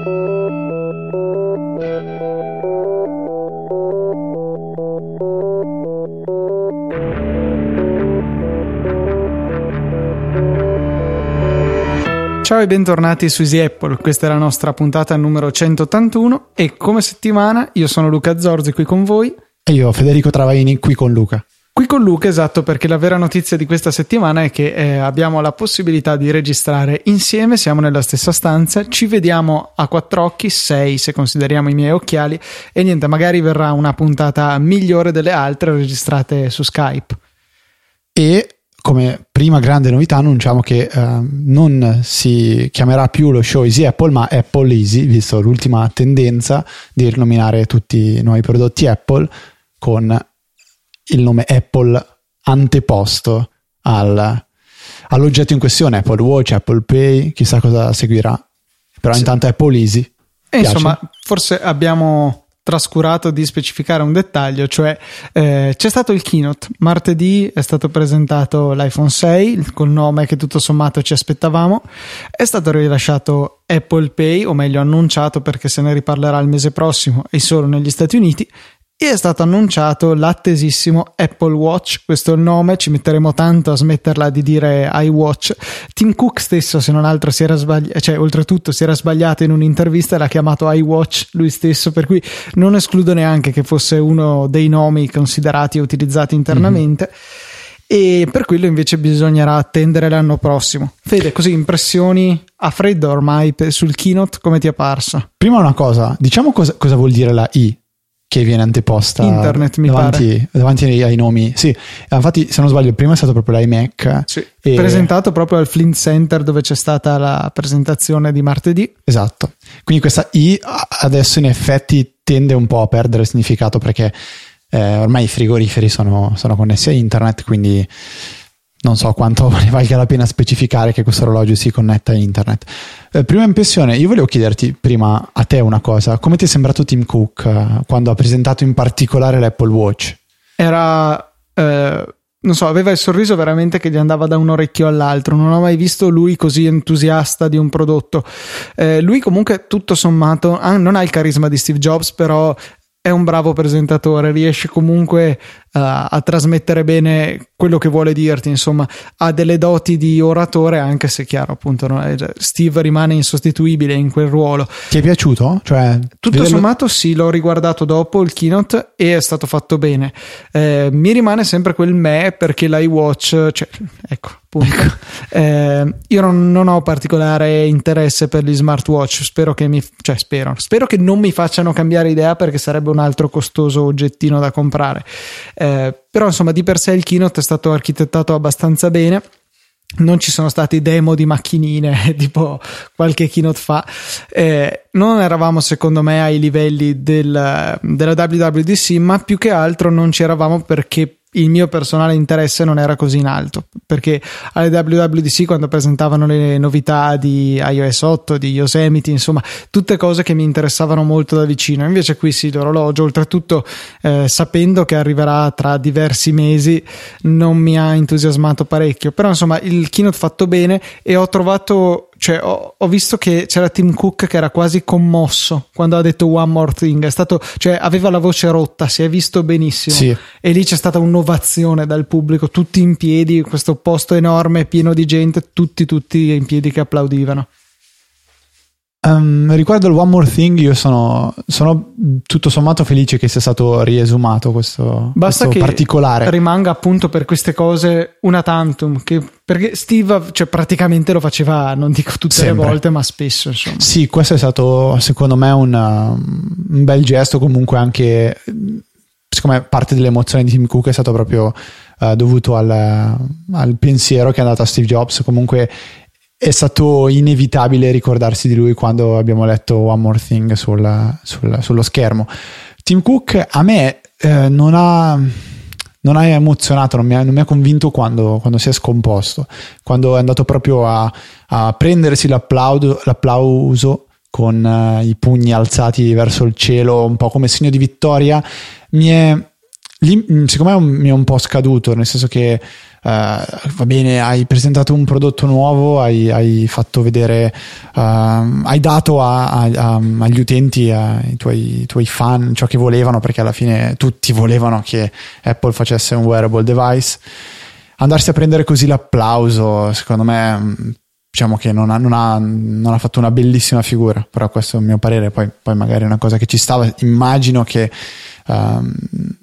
Ciao e bentornati su Easy Apple, questa è la nostra puntata numero 181 e come settimana io sono Luca Zorzi qui con voi. E io Federico Travaini qui con Luca. Qui con Luca, esatto, perché la vera notizia di questa settimana è che eh, abbiamo la possibilità di registrare insieme, siamo nella stessa stanza, ci vediamo a quattro occhi, sei se consideriamo i miei occhiali, e niente, magari verrà una puntata migliore delle altre registrate su Skype. E come prima grande novità annunciamo che uh, non si chiamerà più lo show Easy Apple ma Apple Easy, visto l'ultima tendenza di rinominare tutti i nuovi prodotti Apple con il nome Apple anteposto al, all'oggetto in questione, Apple Watch, Apple Pay, chissà cosa seguirà. Però sì. intanto Apple Easy. E insomma, forse abbiamo trascurato di specificare un dettaglio, cioè eh, c'è stato il keynote, martedì è stato presentato l'iPhone 6 col nome che tutto sommato ci aspettavamo, è stato rilasciato Apple Pay, o meglio annunciato perché se ne riparlerà il mese prossimo e solo negli Stati Uniti, è stato annunciato l'attesissimo Apple Watch, questo è il nome, ci metteremo tanto a smetterla di dire iWatch. Tim Cook stesso, se non altro, si era sbagliato, cioè oltretutto si era sbagliato in un'intervista e l'ha chiamato iWatch lui stesso, per cui non escludo neanche che fosse uno dei nomi considerati e utilizzati internamente. Mm-hmm. E per quello invece bisognerà attendere l'anno prossimo. Fede, così impressioni a freddo ormai sul keynote, come ti è parso? Prima una cosa, diciamo cosa, cosa vuol dire la I che viene anteposta Internet, davanti, davanti ai, ai, nomi. Sì, infatti, se non sbaglio, prima è stato proprio l'iMac. Sì. E... Presentato proprio al Flint Center dove c'è stata la presentazione di martedì. Esatto. Quindi questa I adesso in effetti tende un po' a perdere significato perché eh, ormai i frigoriferi sono, sono connessi a internet, quindi non so quanto valga la pena specificare che questo orologio si connetta a internet. Eh, prima impressione, io volevo chiederti prima a te una cosa, come ti è sembrato Tim Cook eh, quando ha presentato in particolare l'Apple Watch? Era, eh, non so, aveva il sorriso veramente che gli andava da un orecchio all'altro, non ho mai visto lui così entusiasta di un prodotto. Eh, lui comunque tutto sommato ah, non ha il carisma di Steve Jobs, però è un bravo presentatore, riesce comunque uh, a trasmettere bene quello che vuole dirti, insomma, ha delle doti di oratore, anche se chiaro, appunto, è, Steve rimane insostituibile in quel ruolo. Ti è piaciuto? Cioè, Tutto vederlo... sommato sì, l'ho riguardato dopo il keynote e è stato fatto bene. Eh, mi rimane sempre quel me perché l'iWatch, cioè, ecco, appunto. Eh, io non, non, ho particolare interesse per gli smartwatch. Spero che mi, cioè, spero, spero che non mi facciano cambiare idea perché sarebbe un altro costoso oggettino da comprare. Eh, però, insomma, di per sé il keynote è stato architettato abbastanza bene non ci sono stati demo di macchinine tipo qualche keynote fa eh, non eravamo secondo me ai livelli del, della WWDC ma più che altro non ci eravamo perché il mio personale interesse non era così in alto perché alle WWDC quando presentavano le novità di iOS 8 di Yosemite insomma tutte cose che mi interessavano molto da vicino. Invece qui sì l'orologio oltretutto eh, sapendo che arriverà tra diversi mesi non mi ha entusiasmato parecchio. Però insomma il keynote fatto bene e ho trovato cioè, ho, ho, visto che c'era Tim Cook che era quasi commosso quando ha detto One More Thing. È stato, cioè, aveva la voce rotta, si è visto benissimo. Sì. E lì c'è stata un'ovazione dal pubblico, tutti in piedi, questo posto enorme, pieno di gente, tutti, tutti in piedi che applaudivano. Um, riguardo il One More Thing, io sono, sono, tutto sommato felice che sia stato riesumato questo, Basta questo che particolare. rimanga appunto per queste cose una tantum. Che, perché Steve cioè, praticamente lo faceva, non dico tutte Sempre. le volte, ma spesso. Insomma. Sì, questo è stato secondo me un, un bel gesto. Comunque, anche secondo me, parte dell'emozione di Tim Cook è stato proprio uh, dovuto al, al pensiero che è andato a Steve Jobs. Comunque, è stato inevitabile ricordarsi di lui quando abbiamo letto One More Thing sul, sul, sullo schermo. Tim Cook a me eh, non, ha, non ha emozionato, non mi ha, non mi ha convinto quando, quando, si è scomposto, quando è andato proprio a, a prendersi l'applauso, l'applauso con uh, i pugni alzati verso il cielo, un po' come segno di vittoria. Mi è, lì, secondo me mi è un po' scaduto, nel senso che va bene, hai presentato un prodotto nuovo, hai, hai fatto vedere, uh, hai dato a, a, a, agli utenti, ai tuoi, tuoi, fan, ciò che volevano, perché alla fine tutti volevano che Apple facesse un wearable device. Andarsi a prendere così l'applauso, secondo me, diciamo che non ha, non, ha, non ha, fatto una bellissima figura, però questo è il mio parere, poi, poi magari è una cosa che ci stava, immagino che uh,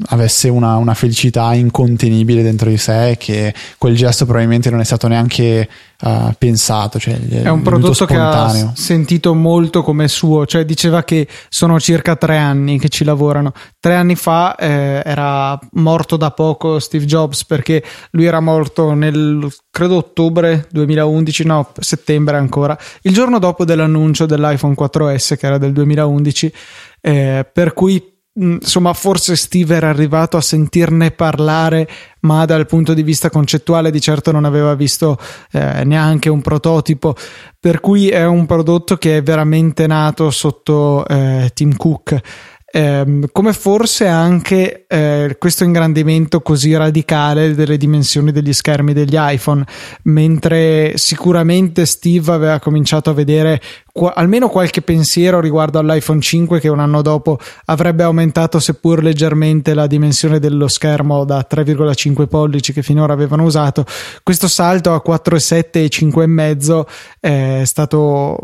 avesse una, una, felicità incontenibile dentro di sé che quel gesto probabilmente non è stato neanche uh, pensato. Cioè è un prodotto che ha sentito molto come suo, cioè diceva che sono circa tre anni che ci lavorano. Tre anni fa eh, era morto da poco Steve Jobs perché lui era morto nel credo ottobre 2011, no, settembre ancora, il giorno dopo dell'annuncio dell'iPhone 4S che era del 2011, eh, per cui insomma, forse Steve era arrivato a sentirne parlare, ma dal punto di vista concettuale di certo non aveva visto eh, neanche un prototipo, per cui è un prodotto che è veramente nato sotto eh, Tim Cook. Eh, come forse anche eh, questo ingrandimento così radicale delle dimensioni degli schermi degli iPhone, mentre sicuramente Steve aveva cominciato a vedere qu- almeno qualche pensiero riguardo all'iPhone 5 che un anno dopo avrebbe aumentato seppur leggermente la dimensione dello schermo da 3,5 pollici che finora avevano usato, questo salto a 4,7 e 5,5 è stato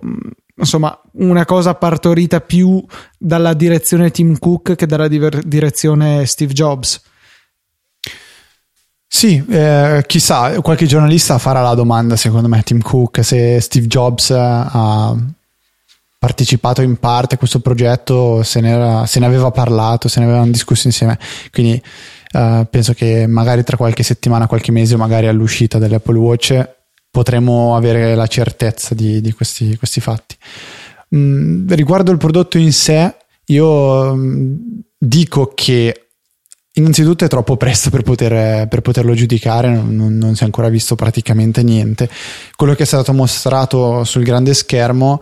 insomma una cosa partorita più dalla direzione Tim Cook che dalla diver- direzione Steve Jobs. Sì, eh, chissà, qualche giornalista farà la domanda secondo me Tim Cook se Steve Jobs ha partecipato in parte a questo progetto, se ne, se ne aveva parlato, se ne avevano discusso insieme. Quindi eh, penso che magari tra qualche settimana, qualche mese o magari all'uscita dell'Apple Watch potremo avere la certezza di, di questi, questi, fatti. Mm, riguardo il prodotto in sé, io mm, dico che innanzitutto è troppo presto per, poter, per poterlo giudicare, non, non, si è ancora visto praticamente niente. Quello che è stato mostrato sul grande schermo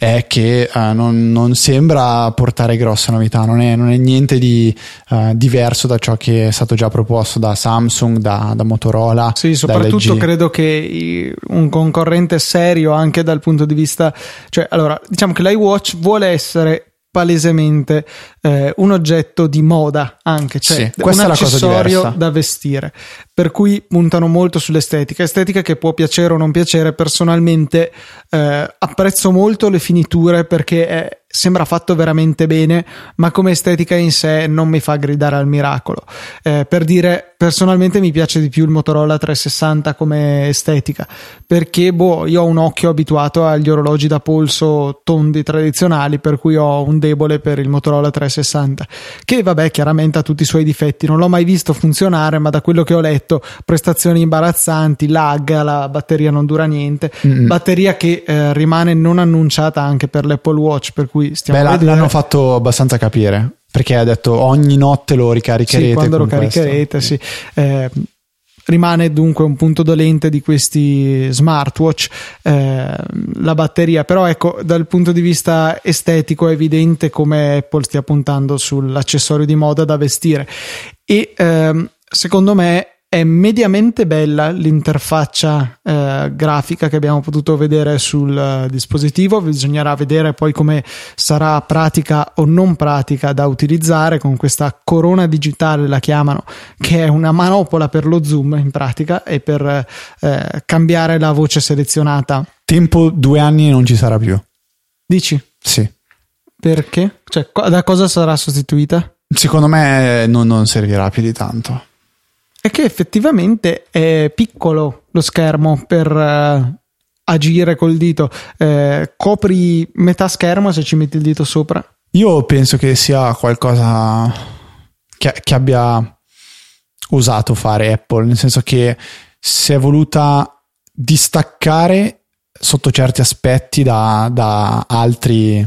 è che uh, non, non, sembra portare grosse novità, non è, non è niente di uh, diverso da ciò che è stato già proposto da Samsung, da, da Motorola. Sì, soprattutto credo che un concorrente serio anche dal punto di vista, cioè allora diciamo che l'iWatch vuole essere palesemente eh, un oggetto di moda anche, cioè sì, un accessorio da vestire, per cui puntano molto sull'estetica, estetica che può piacere o non piacere, personalmente eh, apprezzo molto le finiture perché è, sembra fatto veramente bene, ma come estetica in sé non mi fa gridare al miracolo. Eh, per dire, personalmente mi piace di più il Motorola 360 come estetica, perché boh, io ho un occhio abituato agli orologi da polso tondi tradizionali, per cui ho un debole per il Motorola 360, che vabbè, chiaramente ha tutti i suoi difetti, non l'ho mai visto funzionare, ma da quello che ho letto, prestazioni imbarazzanti, lag, la batteria non dura niente, mm-hmm. batteria che eh, rimane non annunciata anche per l'Apple Watch, per cui cui stiamo Beh, l'hanno fatto abbastanza capire perché ha detto ogni notte lo ricaricherete. Sì, quando lo caricherete, questo. sì. Eh, rimane dunque un punto dolente di questi smartwatch eh, la batteria però ecco dal punto di vista estetico è evidente come Apple stia puntando sull'accessorio di moda da vestire e eh, secondo me è mediamente bella l'interfaccia eh, grafica che abbiamo potuto vedere sul uh, dispositivo, bisognerà vedere poi come sarà pratica o non pratica da utilizzare con questa corona digitale, la chiamano, che è una manopola per lo zoom in pratica e per eh, cambiare la voce selezionata. Tempo due anni non ci sarà più. Dici? Sì. Perché? Cioè, da cosa sarà sostituita? Secondo me non, non servirà più di tanto è che effettivamente è piccolo lo schermo per uh, agire col dito. Eh, copri metà schermo se ci metti il dito sopra. Io penso che sia qualcosa che, che abbia usato fare Apple, nel senso che si è voluta distaccare sotto certi aspetti da, da altri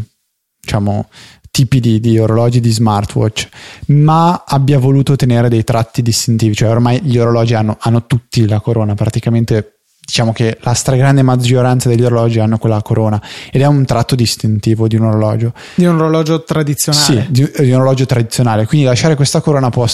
diciamo tipi di, di, orologi di smartwatch, ma abbia voluto tenere dei tratti distintivi, cioè ormai gli orologi hanno, hanno tutti la corona, praticamente diciamo che la stragrande maggioranza degli orologi hanno quella corona ed è un tratto distintivo di un orologio. Di un orologio tradizionale. Sì, di, di un orologio tradizionale, quindi lasciare questa corona può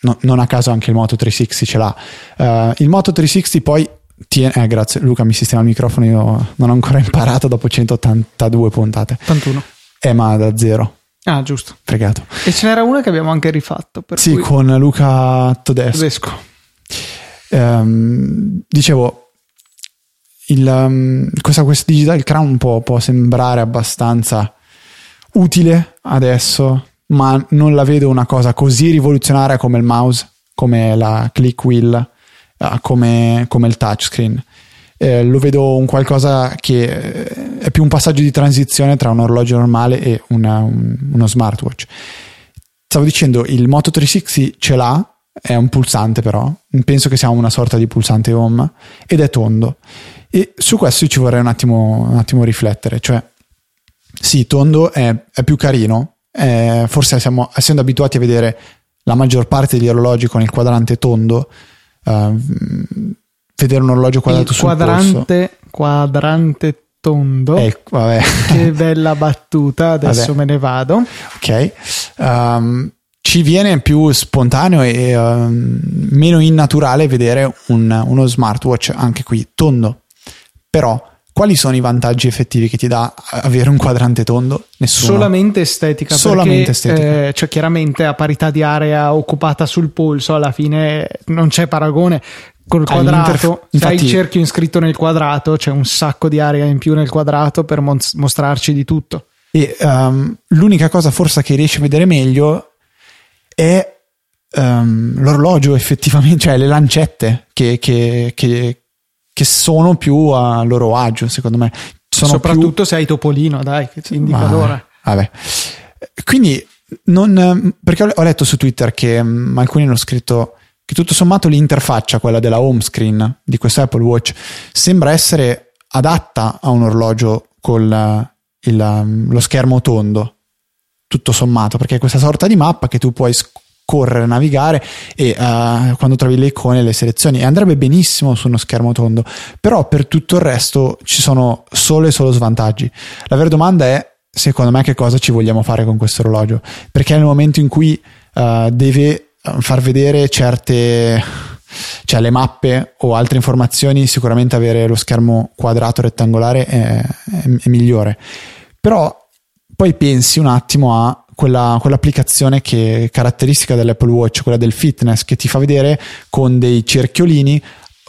no, non a caso anche il Moto 360 ce l'ha. Uh, il Moto 360 poi tiene, eh, grazie Luca mi sistema il microfono, io non ho ancora imparato dopo 182 puntate. 81. Eh, ma da zero. Ah, giusto. Fregato. E ce n'era una che abbiamo anche rifatto. sì, cui... con Luca Todesco. Tedesco. Um, dicevo, il, um, questa Quest Digital Crown può, può sembrare abbastanza utile adesso, ma non la vedo una cosa così rivoluzionaria come il mouse, come la click wheel, uh, come, come il touchscreen. Eh, lo vedo un qualcosa che eh, è più un passaggio di transizione tra un orologio normale e una, un, uno smartwatch. Stavo dicendo, il Moto 360 ce l'ha, è un pulsante però, penso che sia una sorta di pulsante home, ed è tondo. E su questo ci vorrei un attimo, un attimo riflettere, cioè sì, tondo è, è più carino, è, forse siamo, essendo abituati a vedere la maggior parte degli orologi con il quadrante tondo, uh, vedere un orologio quadrato il sul quadrante, polso. quadrante tondo. Eh, che bella battuta, adesso vabbè. me ne vado. Ok. Um, ci viene più spontaneo e uh, meno innaturale vedere un, uno smartwatch anche qui tondo. Però quali sono i vantaggi effettivi che ti dà avere un quadrante tondo? Nessuno. Solamente estetica. Solamente perché, estetica. Eh, cioè, chiaramente a parità di area occupata sul polso, alla fine non c'è paragone. Col quadrato, se hai il cerchio iscritto nel quadrato, c'è un sacco di area in più nel quadrato per mostrarci di tutto. E um, l'unica cosa forse che riesci a vedere meglio è um, l'orologio effettivamente, cioè le lancette che, che, che, che, sono più a loro agio, secondo me. Sono Soprattutto più... se hai Topolino, dai, che ti indica l'ora. Vabbè. Quindi, non, perché ho letto su Twitter che um, alcuni hanno scritto che tutto sommato l'interfaccia, quella della home screen di questo Apple Watch, sembra essere adatta a un orologio con il, lo schermo tondo tutto sommato, perché è questa sorta di mappa che tu puoi scorrere, navigare e uh, quando trovi le icone le selezioni e andrebbe benissimo su uno schermo tondo, però per tutto il resto ci sono solo e solo svantaggi. La vera domanda è secondo me che cosa ci vogliamo fare con questo orologio, perché nel momento in cui uh, deve far vedere certe cioè le mappe o altre informazioni sicuramente avere lo schermo quadrato rettangolare è, è, è migliore però poi pensi un attimo a quella, quell'applicazione che è caratteristica dell'Apple Watch, quella del fitness, che ti fa vedere con dei cerchiolini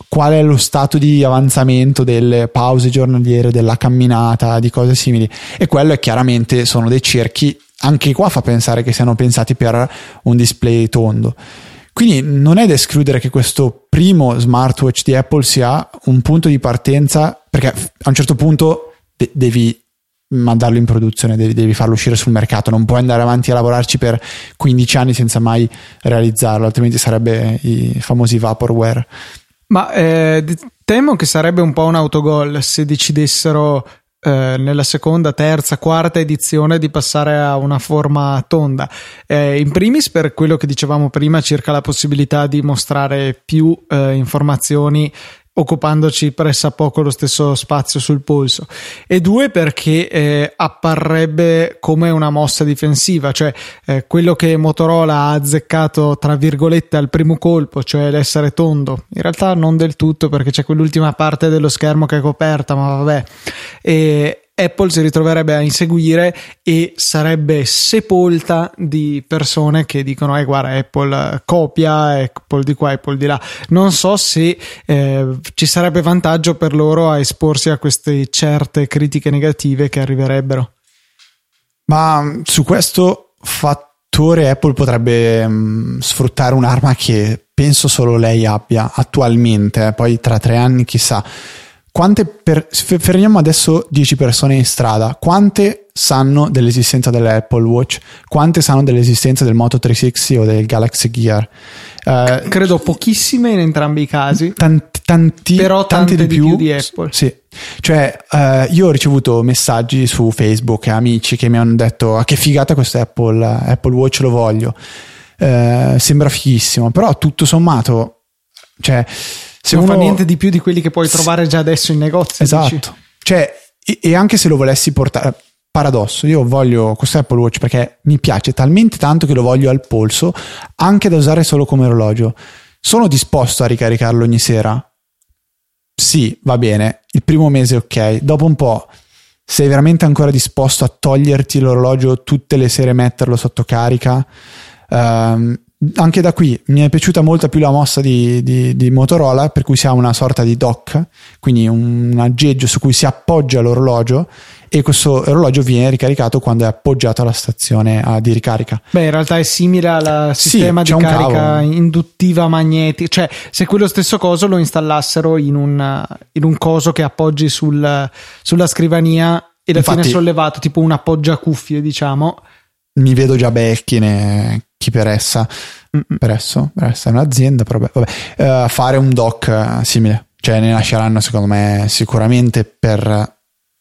qual è lo stato di avanzamento delle pause giornaliere, della camminata, di cose simili. E quello è chiaramente sono dei cerchi, anche qua fa pensare che siano pensati per un display tondo. Quindi non è da escludere che questo primo smartwatch di Apple sia un punto di partenza, perché a un certo punto de- devi mandarlo in produzione, devi, devi, farlo uscire sul mercato, non puoi andare avanti a lavorarci per 15 anni senza mai realizzarlo, altrimenti sarebbe i famosi vaporware. Ma eh, temo che sarebbe un po' un autogol se decidessero eh, nella seconda, terza, quarta edizione di passare a una forma tonda. Eh, in primis per quello che dicevamo prima circa la possibilità di mostrare più eh, informazioni occupandoci pressappoco lo stesso spazio sul polso. E due perché eh, apparrebbe come una mossa difensiva cioè eh, quello che Motorola ha azzeccato tra virgolette al primo colpo cioè l'essere tondo. In realtà non del tutto perché c'è quell'ultima parte dello schermo che è coperta ma vabbè. E, Apple si ritroverebbe a inseguire e sarebbe sepolta di persone che dicono eh guarda Apple copia Apple di qua Apple di là. Non so se eh, ci sarebbe vantaggio per loro a esporsi a queste certe critiche negative che arriverebbero. Ma su questo fattore Apple potrebbe mh, mm, sfruttare un'arma che penso solo lei abbia attualmente. Eh, poi tra tre anni chissà quante per, fermiamo adesso 10 persone in strada, quante sanno dell'esistenza dell'Apple Watch, quante sanno dell'esistenza del Moto 360 o del Galaxy Gear? Uh, Credo pochissime in entrambi i casi, tanti, tanti, però tanti di, di, più, più, di Apple. Sì, cioè uh, io ho ricevuto messaggi su Facebook e amici che mi hanno detto ah, che figata questo Apple, Apple Watch lo voglio, uh, sembra fighissimo, però tutto sommato, cioè se non uno... fa niente di più di quelli che puoi trovare già adesso in negozio. Esatto. Dici? Cioè, e, e, anche se lo volessi portare, paradosso. Io voglio questo Apple Watch perché mi piace talmente tanto che lo voglio al polso, anche da usare solo come orologio. Sono disposto a ricaricarlo ogni sera? Sì, va bene. Il primo mese ok. Dopo un po' sei veramente ancora disposto a toglierti l'orologio tutte le sere e metterlo sotto carica? Um, anche da qui mi è piaciuta molto più la mossa di, di, di, Motorola, per cui si ha una sorta di dock, quindi un aggeggio su cui si appoggia l'orologio e questo orologio viene ricaricato quando è appoggiato alla stazione di ricarica. Beh, in realtà è simile al sistema sì, di carica cavo. induttiva magnetica, cioè se quello stesso coso lo installassero in un, in un coso che appoggi sul, sulla scrivania e da fine sollevato, tipo un appoggiacuffie, diciamo. Mi vedo già Becchine chi per essa, per esso, per essa è un'azienda, però vabbè, uh, fare un doc uh, simile, cioè ne nasceranno secondo me sicuramente per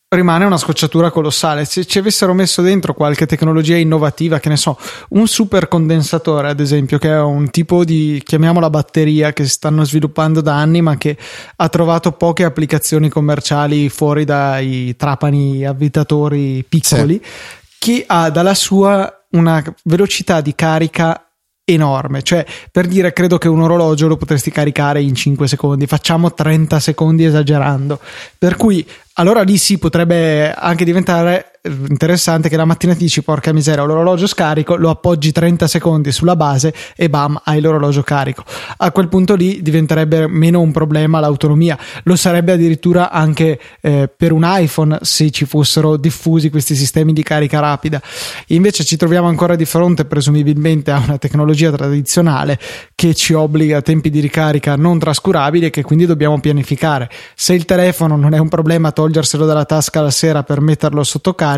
rimane una scocciatura colossale. Se ci avessero messo dentro qualche tecnologia innovativa, che ne so, un supercondensatore, ad esempio, che è un tipo di, chiamiamola batteria, che si stanno sviluppando da anni, ma che ha trovato poche applicazioni commerciali fuori dai trapani avvitatori piccoli, sì. che ha dalla sua una velocità di carica enorme. Cioè, per dire, credo che un orologio lo potresti caricare in 5 secondi, facciamo 30 secondi esagerando. Per cui allora lì si potrebbe anche diventare interessante che la mattina ti dici porca miseria ho l'orologio scarico lo appoggi 30 secondi sulla base e bam hai l'orologio carico. A quel punto lì diventerebbe meno un problema l'autonomia. Lo sarebbe addirittura anche eh, per un iPhone se ci fossero diffusi questi sistemi di carica rapida. Invece ci troviamo ancora di fronte presumibilmente a una tecnologia tradizionale che ci obbliga a tempi di ricarica non trascurabili e che quindi dobbiamo pianificare. Se il telefono non è un problema toglierselo dalla tasca la sera per metterlo sotto carica.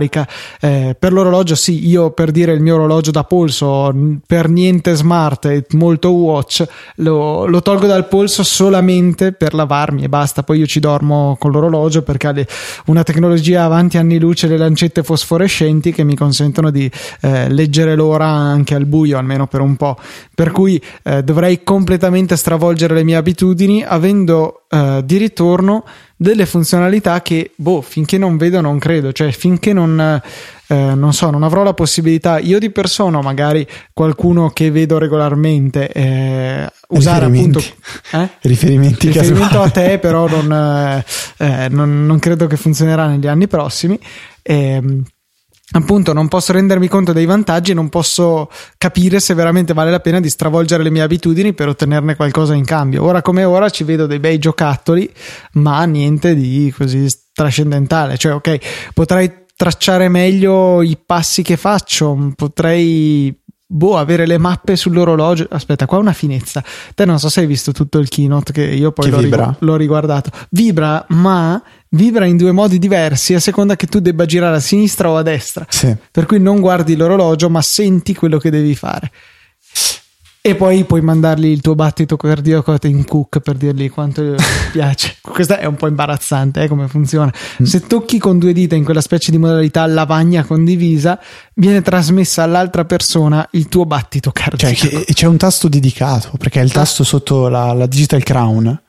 Eh, per l'orologio, sì, io per dire il mio orologio da polso, per niente smart e molto watch, lo, lo tolgo dal polso solamente per lavarmi e basta. Poi io ci dormo con l'orologio perché ha una tecnologia avanti anni luce, le lancette fosforescenti che mi consentono di eh, leggere l'ora anche al buio, almeno per un po'. Per cui eh, dovrei completamente stravolgere le mie abitudini avendo eh, di ritorno delle funzionalità che, boh, finché non vedo non credo, cioè finché non, eh, non so, non avrò la possibilità, io di persona, magari qualcuno che vedo regolarmente, eh, usare appunto... Eh? Riferimenti riferimento a te, però non, eh, eh, non, non, credo che funzionerà negli anni prossimi. Eh, appunto non posso rendermi conto dei vantaggi e non posso capire se veramente vale la pena di stravolgere le mie abitudini per ottenerne qualcosa in cambio. Ora come ora ci vedo dei bei giocattoli, ma niente di così trascendentale. Cioè, ok, potrei tracciare meglio i passi che faccio, potrei boh, avere le mappe sull'orologio. Aspetta, qua una finezza. Te non so se hai visto tutto il keynote che io poi che l'ho, vibra. l'ho riguardato. Vibra, ma vibra in due modi diversi a seconda che tu debba girare a sinistra o a destra. Sì. Per cui non guardi l'orologio, ma senti quello che devi fare. E poi puoi mandargli il tuo battito cardiaco a Tim Cook per dirgli quanto ti piace. Questa è un po' imbarazzante eh, come funziona. Mm. Se tocchi con due dita in quella specie di modalità lavagna condivisa, viene trasmessa all'altra persona il tuo battito cardiaco. Cioè, c'è un tasto dedicato perché è il tasto sotto la, la Digital Crown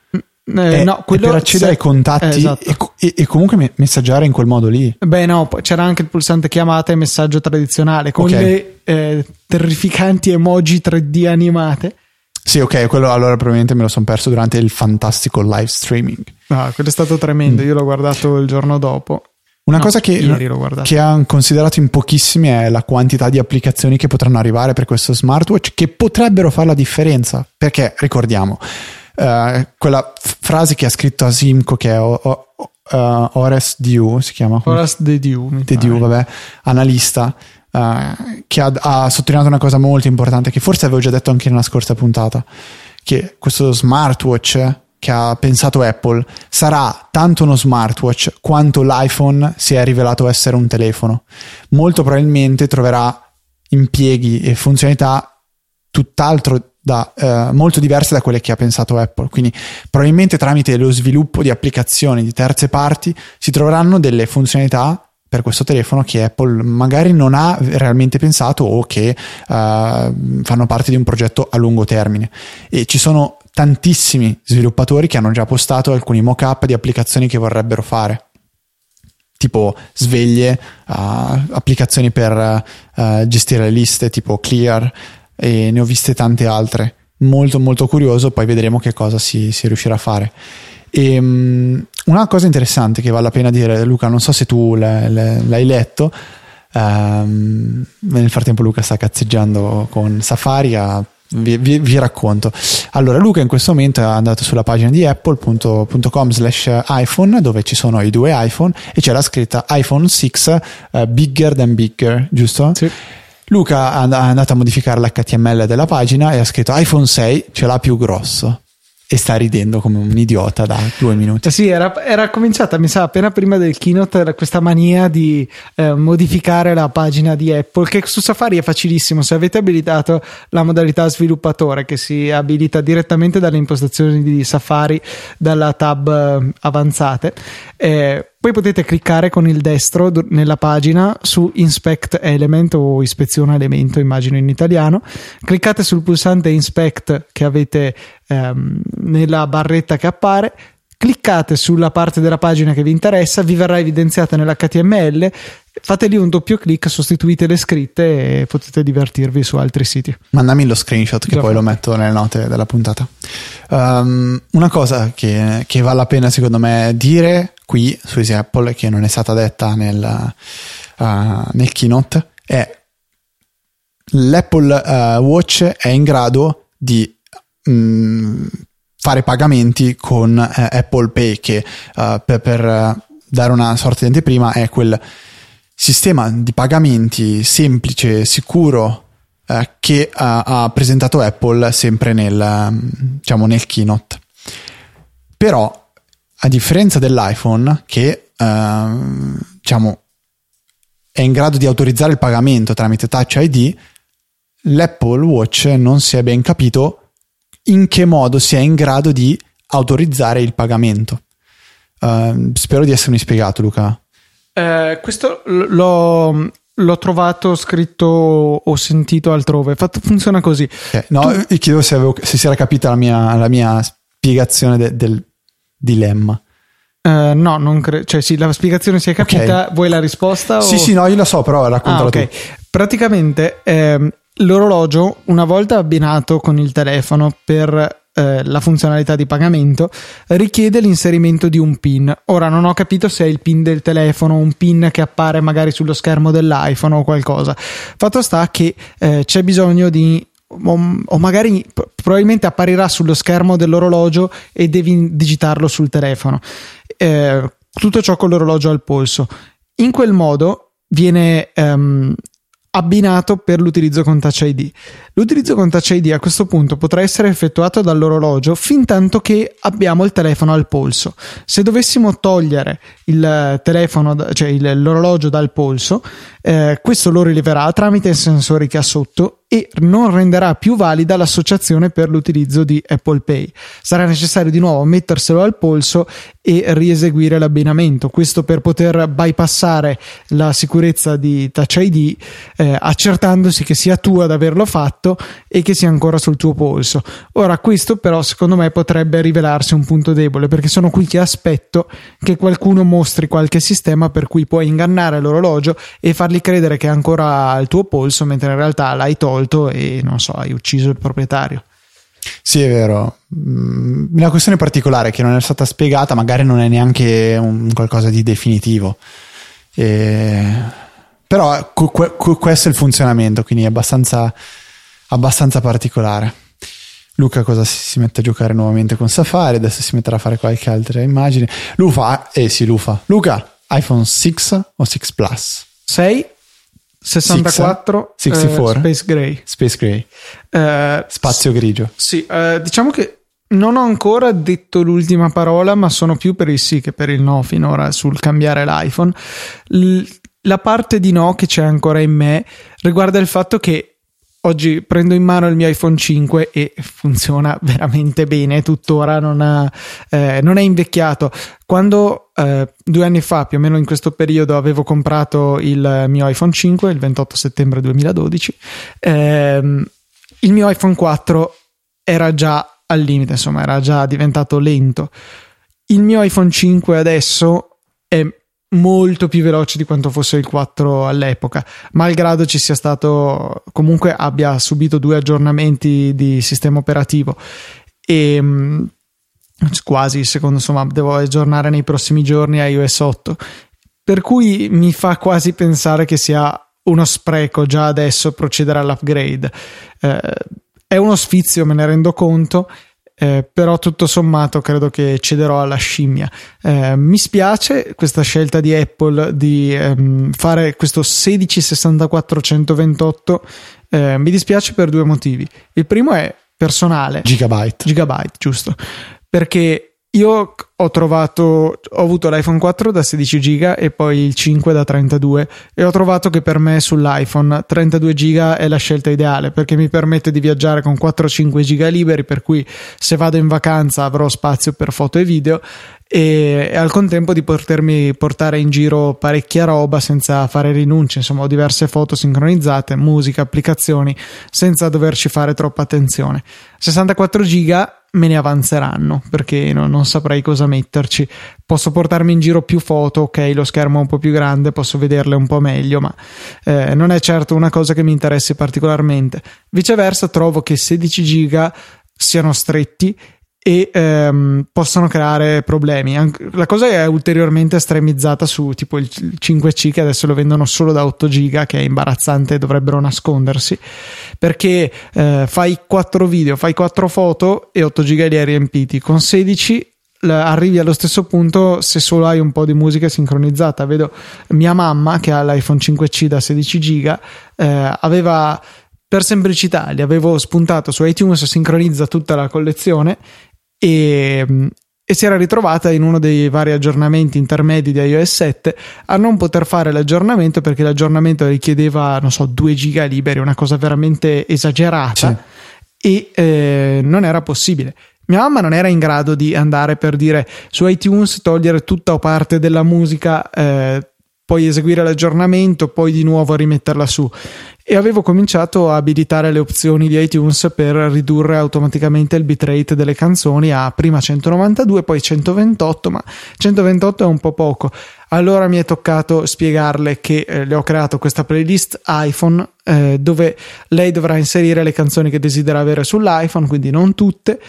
eh, no, quello per accedere ai contatti eh, esatto. e, e, comunque messaggiare in quel modo lì. Beh, no, c'era anche il pulsante chiamata e messaggio tradizionale con okay. le eh, terrificanti emoji 3D animate. Sì, ok, quello allora probabilmente me lo sono perso durante il fantastico live streaming. Ah, quello è stato tremendo, mm. io l'ho guardato il giorno dopo. Una no, cosa che, che hanno considerato in pochissimi è la quantità di applicazioni che potranno arrivare per questo smartwatch che potrebbero fare la differenza. Perché ricordiamo, uh, quella f- frase che ha scritto Asimco che è o, o, uh, Ores Diu, si chiama? Ores De Diu. De Diu, vabbè, analista. Uh, che ha, ha, sottolineato una cosa molto importante che forse avevo già detto anche nella scorsa puntata che questo smartwatch che ha pensato Apple sarà tanto uno smartwatch quanto l'iPhone si è rivelato essere un telefono molto probabilmente troverà impieghi e funzionalità tutt'altro da, eh, molto diverse da quelle che ha pensato Apple. Quindi probabilmente tramite lo sviluppo di applicazioni di terze parti si troveranno delle funzionalità per questo telefono che Apple magari non ha realmente pensato o che uh, fanno parte di un progetto a lungo termine. E ci sono tantissimi sviluppatori che hanno già postato alcuni mock-up di applicazioni che vorrebbero fare. tipo sveglie, uh, applicazioni per uh, gestire le liste tipo Clear e ne ho viste tante altre. Molto molto curioso, poi vedremo che cosa si, si riuscirà a fare. E, um, una cosa interessante che vale la pena dire, Luca, non so se tu l'hai, l'hai letto, um, nel frattempo Luca sta cazzeggiando con Safari a vi, vi, vi, racconto. Allora, Luca in questo momento è andato sulla pagina di apple.com slash iPhone dove ci sono i due iPhone e c'è la scritta iPhone 6 uh, bigger than bigger, giusto? Sì. Luca è andato a modificare l'HTML della pagina e ha scritto iPhone 6 ce l'ha più grosso e sta ridendo come un idiota da due minuti. Eh sì, era, era cominciata, mi sa, appena prima del keynote questa mania di eh, modificare la pagina di Apple, che su Safari è facilissimo. Se avete abilitato la modalità sviluppatore, che si abilita direttamente dalle impostazioni di Safari, dalla tab eh, avanzate, eh, poi potete cliccare con il destro nella pagina su Inspect Element o Ispeziona Elemento, immagino in italiano. Cliccate sul pulsante Inspect che avete ehm, nella barretta che appare. Cliccate sulla parte della pagina che vi interessa, vi verrà evidenziata nell'HTML. Fate lì un doppio clic, sostituite le scritte e potete divertirvi su altri siti. Mandami lo screenshot che Già poi fatto. lo metto nelle note della puntata. Um, una cosa che, che vale la pena secondo me dire qui su Easy Apple che non è stata detta nel, uh, nel keynote è l'Apple uh, Watch è in grado di mh, mm, fare pagamenti con uh, Apple Pay che per, per dare una sorta di anteprima è quel sistema di pagamenti semplice, sicuro che ha presentato Apple sempre nel, diciamo, nel keynote. Però a differenza dell'iPhone che uh, diciamo è in grado di autorizzare il pagamento tramite Touch ID, l'Apple Watch non si è ben capito in che modo sia in grado di autorizzare il pagamento. Uh, spero di essermi spiegato, Luca. Eh, questo l'ho, l'ho, trovato scritto o sentito altrove. Fatto, funziona così. Okay. No, tu... chiedo se, avevo, se, si era capita la mia, la mia spiegazione de, del dilemma. Uh, no, non credo. Cioè, sì, la spiegazione si è capita. Okay. Vuoi la risposta? O... Sì, sì, no, io la so, però raccontala ah, okay. tu. Praticamente ehm, l'orologio, una volta abbinato con il telefono per eh, la funzionalità di pagamento, richiede l'inserimento di un PIN. Ora non ho capito se è il PIN del telefono, un PIN che appare magari sullo schermo dell'iPhone o qualcosa. Fatto sta che eh, c'è bisogno di o, magari probabilmente apparirà sullo schermo dell'orologio e devi digitarlo sul telefono. Eh, tutto ciò con l'orologio al polso. In quel modo viene ehm, abbinato per l'utilizzo con Touch ID. L'utilizzo con Touch ID a questo punto potrà essere effettuato dall'orologio fin tanto che abbiamo il telefono al polso. Se dovessimo togliere il telefono, cioè il, l'orologio dal polso, eh, questo lo rileverà tramite i sensori che ha sotto e non renderà più valida l'associazione per l'utilizzo di Apple Pay. Sarà necessario di nuovo metterselo al polso e rieseguire l'abbinamento. Questo per poter bypassare la sicurezza di Touch ID, eh, accertandosi che sia tu ad averlo fatto e che sia ancora sul tuo polso. Ora, questo però secondo me potrebbe rivelarsi un punto debole perché sono qui che aspetto che qualcuno mostri qualche sistema per cui puoi ingannare l'orologio e fargli credere che è ancora al tuo polso mentre in realtà l'hai tolto e non so, hai ucciso il proprietario. Sì, è vero. Mm, una questione particolare che non è stata spiegata, magari non è neanche un qualcosa di definitivo. E... Però questo è il funzionamento, quindi è abbastanza, abbastanza particolare. Luca cosa si, mette a giocare nuovamente con Safari, adesso si metterà a fare qualche altra immagine. Lufa, eh sì, Lufa. Luca, iPhone 6 o 6 Plus? 6 64 64 uh, Space Gray. Space Gray. Uh, Spazio grigio. Sì, uh, diciamo che non ho ancora detto l'ultima parola, ma sono più per il sì che per il no finora sul cambiare l'iPhone. L- la parte di no che c'è ancora in me riguarda il fatto che oggi prendo in mano il mio iPhone 5 e funziona veramente bene, tuttora non, ha, eh, non è invecchiato. Quando eh, due anni fa, più o meno in questo periodo, avevo comprato il mio iPhone 5, il 28 settembre 2012, ehm, il mio iPhone 4 era già al limite, insomma, era già diventato lento. Il mio iPhone 5 adesso è molto più veloce di quanto fosse il 4 all'epoca, malgrado ci sia stato comunque abbia subito due aggiornamenti di sistema operativo. E mm, quasi secondo insomma devo aggiornare nei prossimi giorni a iOS 8 per cui mi fa quasi pensare che sia uno spreco già adesso procedere all'upgrade. Eh, è uno sfizio me ne rendo conto eh, però tutto sommato credo che cederò alla scimmia. Eh, mi spiace questa scelta di Apple di ehm, fare questo 1664 eh, mi dispiace per due motivi. Il primo è personale. Gigabyte. Gigabyte, giusto. Perché io ho trovato, ho avuto l'iPhone 4 da 16 giga e poi il 5 da 32 e ho trovato che per me sull'iPhone 32 giga è la scelta ideale perché mi permette di viaggiare con 4-5 giga liberi per cui se vado in vacanza avrò spazio per foto e video e, e, al contempo di potermi portare in giro parecchia roba senza fare rinunce, insomma ho diverse foto sincronizzate, musica, applicazioni senza doverci fare troppa attenzione. 64 giga me ne avanzeranno perché no, non saprei cosa metterci. Posso portarmi in giro più foto, ok, lo schermo è un po' più grande, posso vederle un po' meglio, ma eh, non è certo una cosa che mi interessi particolarmente. Viceversa, trovo che 16 giga siano stretti e ehm, possono creare problemi. La cosa è ulteriormente estremizzata su tipo il 5C che adesso lo vendono solo da 8 giga, che è imbarazzante, dovrebbero nascondersi perché eh, fai 4 video, fai 4 foto e 8 giga li hai riempiti. Con 16 arrivi allo stesso punto se solo hai un po' di musica sincronizzata. Vedo mia mamma che ha l'iPhone 5C da 16 giga, eh, aveva per semplicità li avevo spuntato su iTunes, sincronizza tutta la collezione e, e si era ritrovata in uno dei vari aggiornamenti intermedi di iOS 7 a non poter fare l'aggiornamento perché l'aggiornamento richiedeva, non so, 2 giga liberi, una cosa veramente esagerata sì. e eh, non era possibile. Mia mamma non era in grado di andare per dire su iTunes togliere tutta o parte della musica eh, poi eseguire l'aggiornamento, poi di nuovo rimetterla su. E avevo cominciato a abilitare le opzioni di iTunes per ridurre automaticamente il bitrate delle canzoni a prima 192, poi 128, ma 128 è un po' poco. Allora mi è toccato spiegarle che eh, le ho creato questa playlist iPhone eh, dove lei dovrà inserire le canzoni che desidera avere sull'iPhone, quindi non tutte,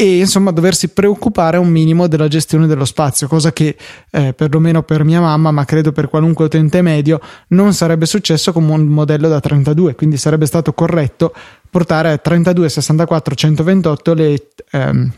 e insomma doversi preoccupare un minimo della gestione dello spazio, cosa che eh, perlomeno per mia mamma, ma credo per qualunque utente medio, non sarebbe successo con un modello da 32, quindi sarebbe stato corretto portare a 32, 64, 128 le, ehm,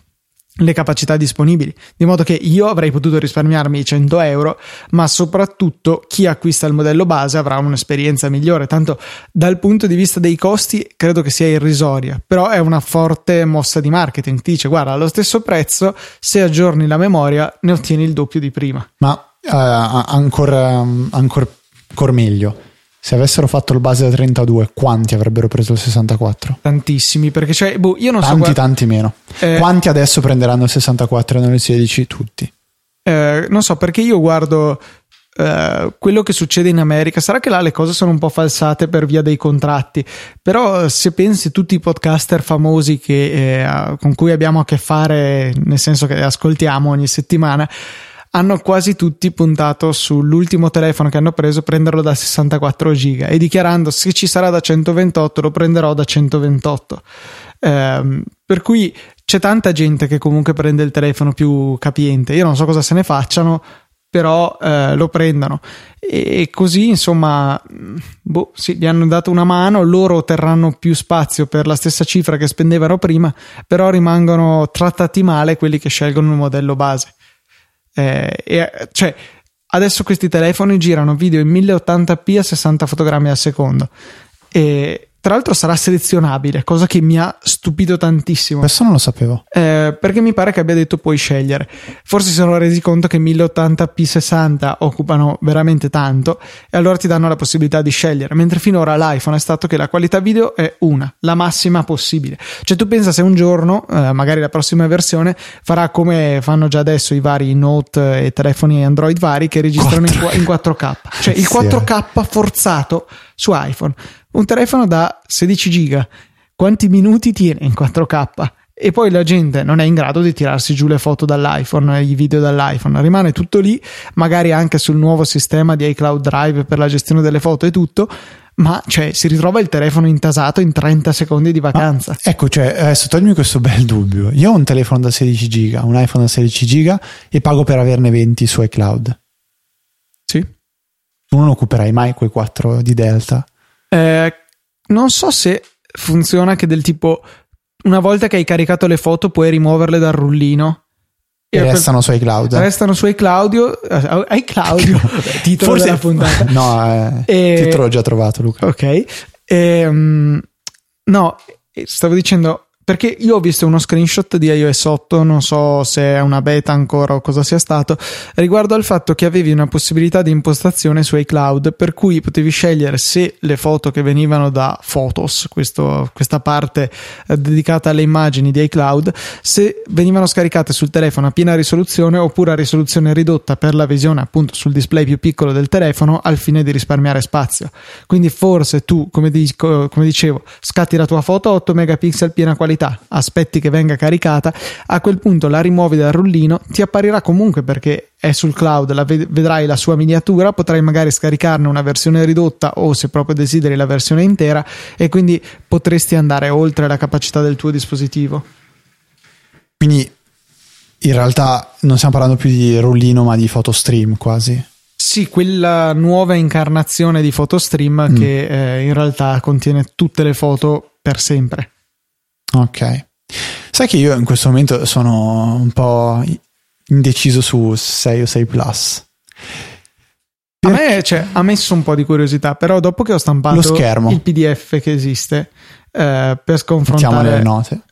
le capacità disponibili, di modo che io avrei potuto risparmiarmi i 100 euro, ma soprattutto chi acquista il modello base avrà un'esperienza migliore. Tanto dal punto di vista dei costi credo che sia irrisoria, però è una forte mossa di marketing. Ti dice, guarda, allo stesso prezzo, se aggiorni la memoria, ne ottieni il doppio di prima. Ma uh, ancora, ancora meglio se avessero fatto il base da 32, quanti avrebbero preso il 64? Tantissimi, perché cioè, boh, io non tanti, so. Tanti, tanti meno. Eh, quanti adesso prenderanno il 64 e non il 16? Tutti. Eh, non so, perché io guardo Uh, quello che succede in America sarà che là le cose sono un po' falsate per via dei contratti però se pensi tutti i podcaster famosi che, eh, con cui abbiamo a che fare nel senso che ascoltiamo ogni settimana hanno quasi tutti puntato sull'ultimo telefono che hanno preso prenderlo da 64 giga e dichiarando se ci sarà da 128 lo prenderò da 128 eh, per cui c'è tanta gente che comunque prende il telefono più capiente. Io non so cosa se ne facciano però eh, lo prendono. E così insomma boh, sì, gli hanno dato una mano loro otterranno più spazio per la stessa cifra che spendevano prima però rimangono trattati male quelli che scelgono il modello base eh, e, cioè, adesso questi telefoni girano video in 1080p a 60 fotogrammi al secondo. E tra l'altro sarà selezionabile, cosa che mi ha stupito tantissimo. Questo non lo sapevo. Eh, perché mi pare che abbia detto puoi scegliere. Forse si sono resi conto che 1080p 60 occupano veramente tanto e allora ti danno la possibilità di scegliere. Mentre finora l'iPhone è stato che la qualità video è una, la massima possibile. Cioè tu pensa se un giorno, eh, magari la prossima versione, farà come fanno già adesso i vari Note e telefoni Android vari che registrano 4. in 4K. Cioè il 4K forzato su iPhone un telefono da 16 giga. Quanti minuti tiene in 4K? e poi la gente non è in grado di tirarsi giù le foto dall'iPhone, i video dall'iPhone, rimane tutto lì, magari anche sul nuovo sistema di iCloud Drive per la gestione delle foto e tutto, ma cioè, si ritrova il telefono intasato in 30 secondi di vacanza. Ma, ecco, cioè, adesso toglimi questo bel dubbio. Io ho un telefono da 16 giga, un iPhone da 16 giga e pago per averne 20 su iCloud. Tu non occuperai mai quei 4 di Delta? Eh, non so se funziona che del tipo una volta che hai caricato le foto puoi rimuoverle dal rullino. E, e restano quel... su iCloud. Restano su iCloud. Eh, iCloud, titolo Forse... della puntata. No, eh, e... titolo l'ho già trovato, Luca. Ok. E, um, no, stavo dicendo, perché io ho visto uno screenshot di iOS 8, non so se è una beta ancora o cosa sia stato, riguardo al fatto che avevi una possibilità di impostazione su iCloud, per cui potevi scegliere se le foto che venivano da Photos, questo, questa parte eh, dedicata alle immagini di iCloud, se venivano scaricate sul telefono a piena risoluzione oppure a risoluzione ridotta per la visione appunto sul display più piccolo del telefono al fine di risparmiare spazio. Quindi forse tu, come, dico, come dicevo, scatti la tua foto a 8 megapixel piena qualità qualità, aspetti che venga caricata, a quel punto la rimuovi dal rullino, ti apparirà comunque perché è sul cloud, la ved- vedrai la sua miniatura, potrai magari scaricarne una versione ridotta o se proprio desideri la versione intera e quindi potresti andare oltre la capacità del tuo dispositivo. Quindi in realtà non stiamo parlando più di rullino ma di photostream quasi. Sì, quella nuova incarnazione di photostream mm. che eh, in realtà contiene tutte le foto per sempre. Ok. Sai che io in questo momento sono un po' indeciso su 6 o 6 Plus. A me cioè, ha messo un po' di curiosità, però dopo che ho stampato il PDF che esiste eh, per sconfrontare le note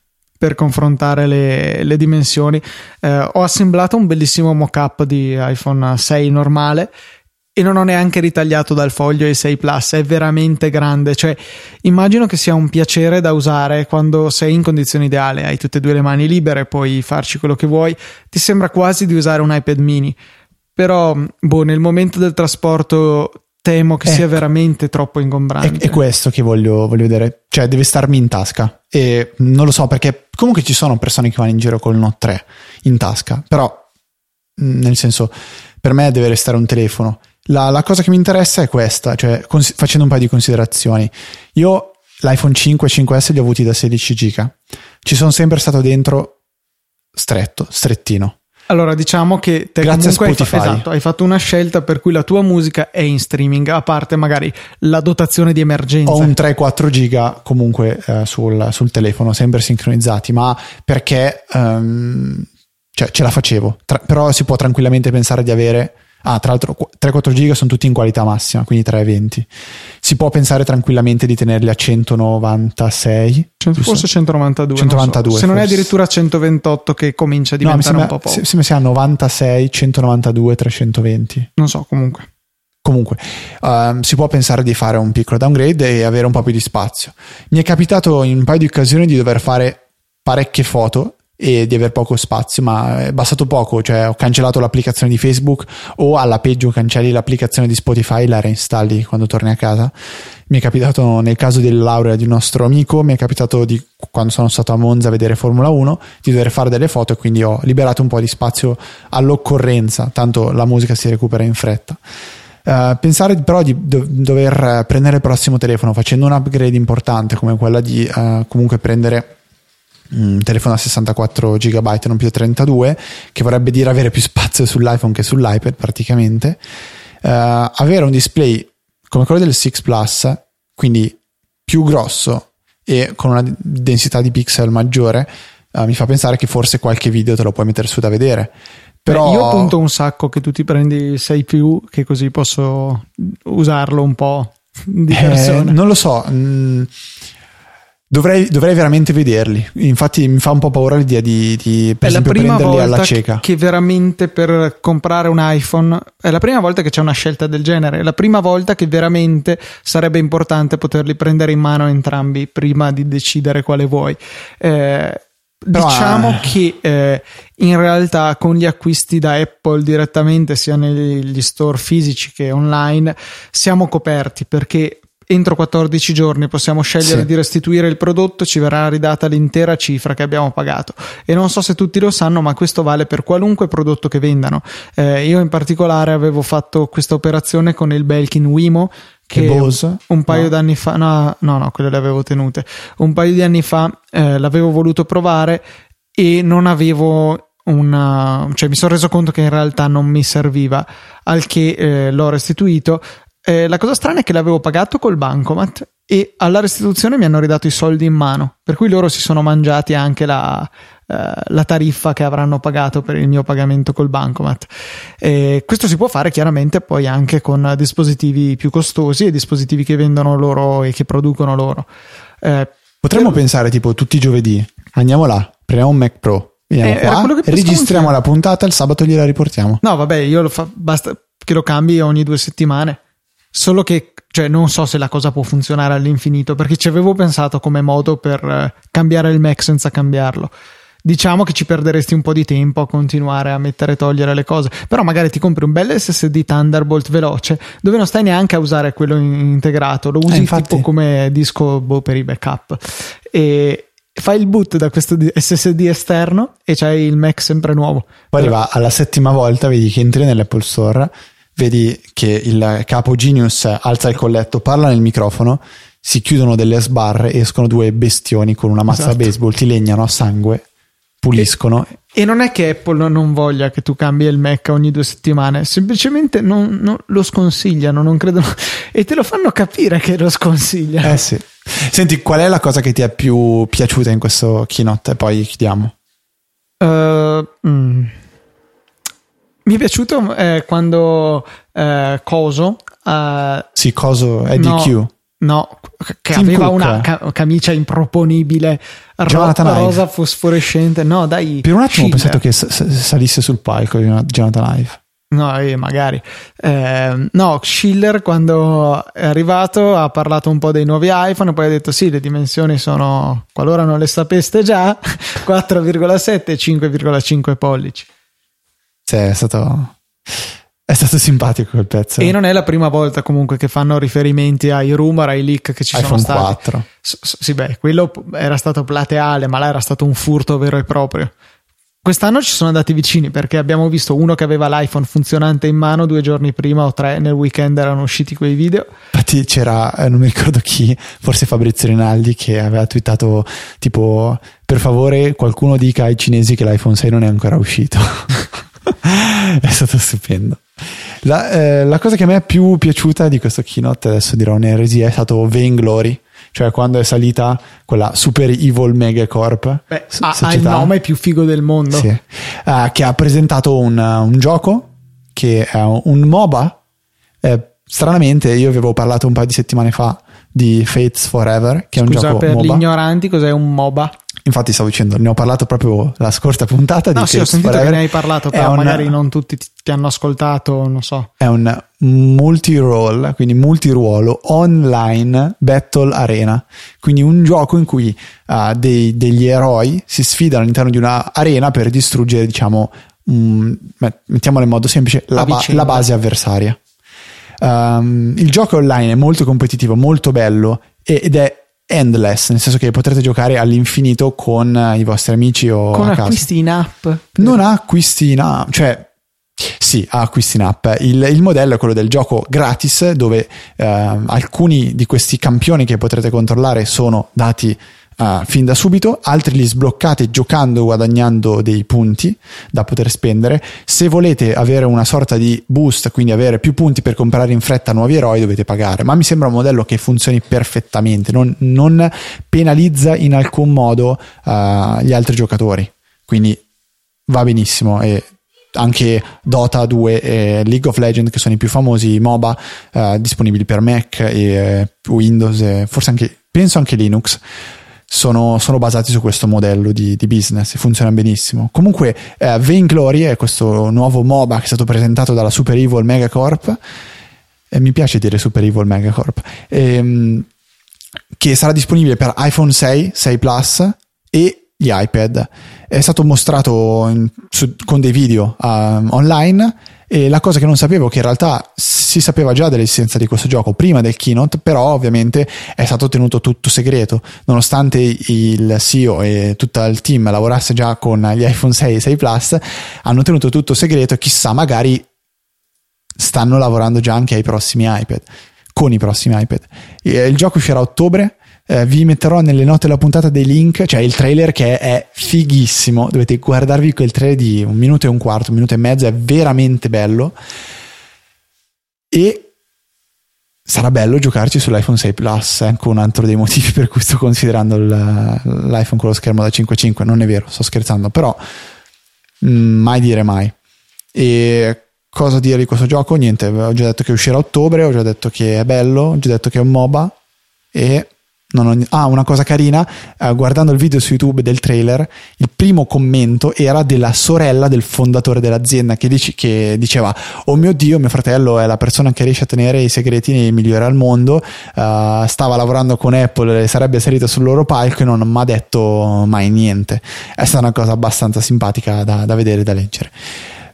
per confrontare le, le dimensioni. Eh, ho assemblato un bellissimo mock-up di iPhone 6 normale e non ho neanche ritagliato dal foglio i 6 Plus, è veramente grande, cioè immagino che sia un piacere da usare quando sei in condizioni ideali, hai tutte e due le mani libere, puoi farci quello che vuoi, ti sembra quasi di usare un iPad mini, però boh, nel momento del trasporto temo che ecco. sia veramente troppo ingombrante. È, è questo che voglio, voglio, vedere, cioè deve starmi in tasca. E non lo so perché comunque ci sono persone che vanno in giro col Note 3 in tasca, però nel senso per me deve restare un telefono la, la, cosa che mi interessa è questa, cioè cons- facendo un paio di considerazioni. Io l'iPhone 5 e 5S li ho avuti da 16 giga. Ci sono sempre stato dentro stretto, strettino. Allora, diciamo che te Grazie comunque hai, fa- esatto, hai, fatto una scelta per cui la tua musica è in streaming, a parte magari la dotazione di emergenza. Ho un 3-4 giga comunque eh, sul, sul, telefono, sempre sincronizzati, ma perché um, cioè, ce la facevo. Tra- però si può tranquillamente pensare di avere Ah, tra l'altro 3-4 giga sono tutti in qualità massima, quindi 320. Si può pensare tranquillamente di tenerli a 196. Forse 192. 192 so. Se non è addirittura 128 che comincia a diventare no, un po' poco. Se, se sia 96, 192, 320. Non so, comunque. Comunque, uh, si può pensare di fare un piccolo downgrade e avere un po' più di spazio. Mi è capitato in un paio di occasioni di dover fare parecchie foto e di aver poco spazio, ma è bastato poco, cioè ho cancellato l'applicazione di Facebook o alla peggio cancelli l'applicazione di Spotify e la reinstalli quando torni a casa. Mi è capitato nel caso della laurea di un nostro amico, mi è capitato di quando sono stato a Monza a vedere Formula 1 di dover fare delle foto e quindi ho liberato un po' di spazio all'occorrenza, tanto la musica si recupera in fretta. Uh, pensare però di do- dover prendere il prossimo telefono facendo un upgrade importante come quella di uh, comunque prendere un telefono a 64 GB non più 32 che vorrebbe dire avere più spazio sull'iPhone che sull'iPad praticamente. Uh, avere un display come quello del 6 Plus quindi più grosso e con una densità di pixel maggiore uh, mi fa pensare che forse qualche video te lo puoi mettere su da vedere. Però Beh, io punto un sacco che tu ti prendi 6 più che così posso usarlo un po' di persona. eh, non lo so mm, Dovrei, dovrei, veramente vederli. Infatti, mi fa un po' paura l'idea di, di per è esempio, prenderli alla cieca. Che veramente per comprare un iPhone è la prima volta che c'è una scelta del genere. È la prima volta che veramente sarebbe importante poterli prendere in mano entrambi prima di decidere quale vuoi. Eh, diciamo eh. che eh, in realtà con gli acquisti da Apple direttamente sia negli store fisici che online siamo coperti perché entro 14 giorni possiamo scegliere Sì. di restituire il prodotto, ci verrà ridata l'intera cifra che abbiamo pagato. E non so se tutti lo sanno, ma questo vale per qualunque prodotto che vendano. Eh, io in particolare avevo fatto questa operazione con il Belkin Wimo che Bose? un paio No. d'anni fa, no, no, no, quelle le avevo tenute. Un paio di anni fa eh, l'avevo voluto provare e non avevo una, cioè mi sono reso conto che in realtà non mi serviva, al che eh, l'ho restituito. Eh, la cosa strana è che l'avevo pagato col bancomat e alla restituzione mi hanno ridato i soldi in mano, per cui loro si sono mangiati anche la, eh, la tariffa che avranno pagato per il mio pagamento col bancomat. E questo si può fare chiaramente poi anche con dispositivi più costosi e dispositivi che vendono loro e che producono loro. Eh, Potremmo per- pensare tipo tutti i giovedì, andiamo là, prendiamo un Mac Pro, Eh, qua, registriamo la puntata, il sabato gliela riportiamo. No, vabbè, io lo fa, basta che lo cambi ogni due settimane. Solo che, cioè, non so se la cosa può funzionare all'infinito, perché ci avevo pensato come modo per eh, cambiare il Mac senza cambiarlo. Diciamo che ci perderesti un po' di tempo a continuare a mettere e togliere le cose, però magari ti compri un bel SSD Thunderbolt veloce dove non stai neanche a usare quello in- integrato, lo usi Eh, infatti. tipo come disco boh, per i backup e fai il boot da questo SSD esterno e c'hai il Mac sempre nuovo. Poi arriva alla settima volta, vedi che entri nell'Apple Store, vedi che il capo Genius alza il colletto, parla nel microfono, si chiudono delle sbarre, escono due bestioni con una mazza Esatto. baseball, ti legnano a sangue, puliscono. E non è che Apple non voglia che tu cambi il Mac ogni due settimane, semplicemente non, non- lo sconsigliano, non credono e te lo fanno capire che lo sconsigliano. Eh sì. Senti, qual è la cosa che ti è più piaciuta in questo keynote? E poi chiudiamo. Eh, mm. Mi è piaciuto eh, quando eh, Coso eh, Sì, coso è No. DQ. No, che Tim aveva Cook. una ca- camicia improponibile, ro- Jonathan Ive. rosa fosforescente. No, dai. Per un attimo ho pensato che s- s- salisse sul palco di Jonathan Ive. No, eh, magari. Eh, no, Schiller quando è arrivato ha parlato un po' dei nuovi iPhone poi ha detto sì, le dimensioni sono, qualora non le sapeste già, 4,7 e 5,5 pollici. Sì, è stato, è stato simpatico quel pezzo. E non è la prima volta comunque che fanno riferimenti ai rumor, ai leak che ci sono iPhone stati. 4. S- s- sì, beh, quello era stato plateale, ma là era stato un furto vero e proprio. Quest'anno ci sono andati vicini perché abbiamo visto uno che aveva l'iPhone funzionante in mano due giorni prima o tre, nel weekend erano usciti quei video. Infatti c'era, eh, non mi ricordo chi, forse Fabrizio Rinaldi che aveva twittato tipo per favore qualcuno dica ai cinesi che l'iPhone 6 non è ancora uscito. è stato stupendo. La, eh, la cosa che a me è più piaciuta di questo keynote, adesso dirò un'eresia, è stato Vainglory, cioè quando è salita quella super evil megacorp Beh, s- ha, il società. nome più figo del mondo. Sì. Eh, che ha presentato un, un gioco che è un MOBA. Eh, stranamente, io avevo parlato un paio di settimane fa di Fates Forever, che è un Scusa, gioco per gli MOBA. ignoranti, cos'è un MOBA? Infatti, stavo dicendo, ne ho parlato proprio la scorsa puntata No, di sì, ho sentito Forever. che ne hai parlato, però un- magari non tutti ti, ti hanno ascoltato, non so. È un multi-role, quindi multiruolo online battle arena. Quindi un gioco in cui ah, dei- degli eroi si sfidano all'interno di una arena per distruggere, diciamo, un- met- mettiamola in modo semplice, la, ba- la base avversaria. Um, il gioco online è molto competitivo, molto bello ed è endless, nel senso che potrete giocare all'infinito con eh, i vostri amici o Con acquisti in app. non ha acquisti in app, cioè sì, ha acquisti in app. Il, il modello è quello del gioco gratis, dove eh, alcuni di questi campioni che potrete controllare sono dati eh, fin da subito, altri li sbloccate giocando, guadagnando dei punti da poter spendere. Se volete avere una sorta di boost, quindi avere più punti per comprare in fretta nuovi eroi, dovete pagare. Ma mi sembra un modello che funzioni perfettamente, non, non penalizza in alcun modo eh, gli altri giocatori. Quindi va benissimo e anche Dota 2 e League of Legends che sono i più famosi MOBA eh, disponibili per Mac e eh, Windows e forse anche penso anche Linux sono, sono basati su questo modello di, di business e funziona benissimo comunque eh, Vainglory è questo nuovo MOBA che è stato presentato dalla Super Evil Megacorp e mi piace dire Super Evil Megacorp ehm, che sarà disponibile per iPhone 6, 6 Plus e gli iPad. È stato mostrato in- su- con dei video um, online E la cosa che non sapevo, che in realtà si sapeva già dell'esistenza di questo gioco prima del keynote, però ovviamente è stato tenuto tutto segreto, nonostante il CEO e tutto il team lavorasse già con gli iPhone 6 e 6 Plus, hanno tenuto tutto segreto, chissà magari stanno lavorando già anche ai prossimi iPad, con i prossimi iPad. Il gioco uscirà a ottobre, eh, vi metterò nelle note della puntata dei link, cioè il trailer che è fighissimo, dovete guardarvi quel trailer di un minuto e un quarto, un minuto e mezzo, è veramente bello e sarà bello giocarci sull'iPhone 6 Plus, è anche un altro dei motivi per cui sto considerando l'iPhone con lo schermo da 5.5, non è vero, sto scherzando, però mm, mai dire mai. E cosa dire di questo gioco? Niente, ho già detto che uscirà a ottobre, ho già detto che è bello, ho già detto che è un MOBA e ho... ah, una cosa carina, eh, guardando il video su YouTube del trailer, il primo commento era della sorella del fondatore dell'azienda che, dice, che, diceva: Oh mio Dio, mio fratello è la persona che riesce a tenere i segreti nei migliori al mondo. Uh, stava lavorando con Apple, sarebbe salito sul loro palco e non mi ha detto mai niente. È stata una cosa abbastanza simpatica da, da vedere e da leggere.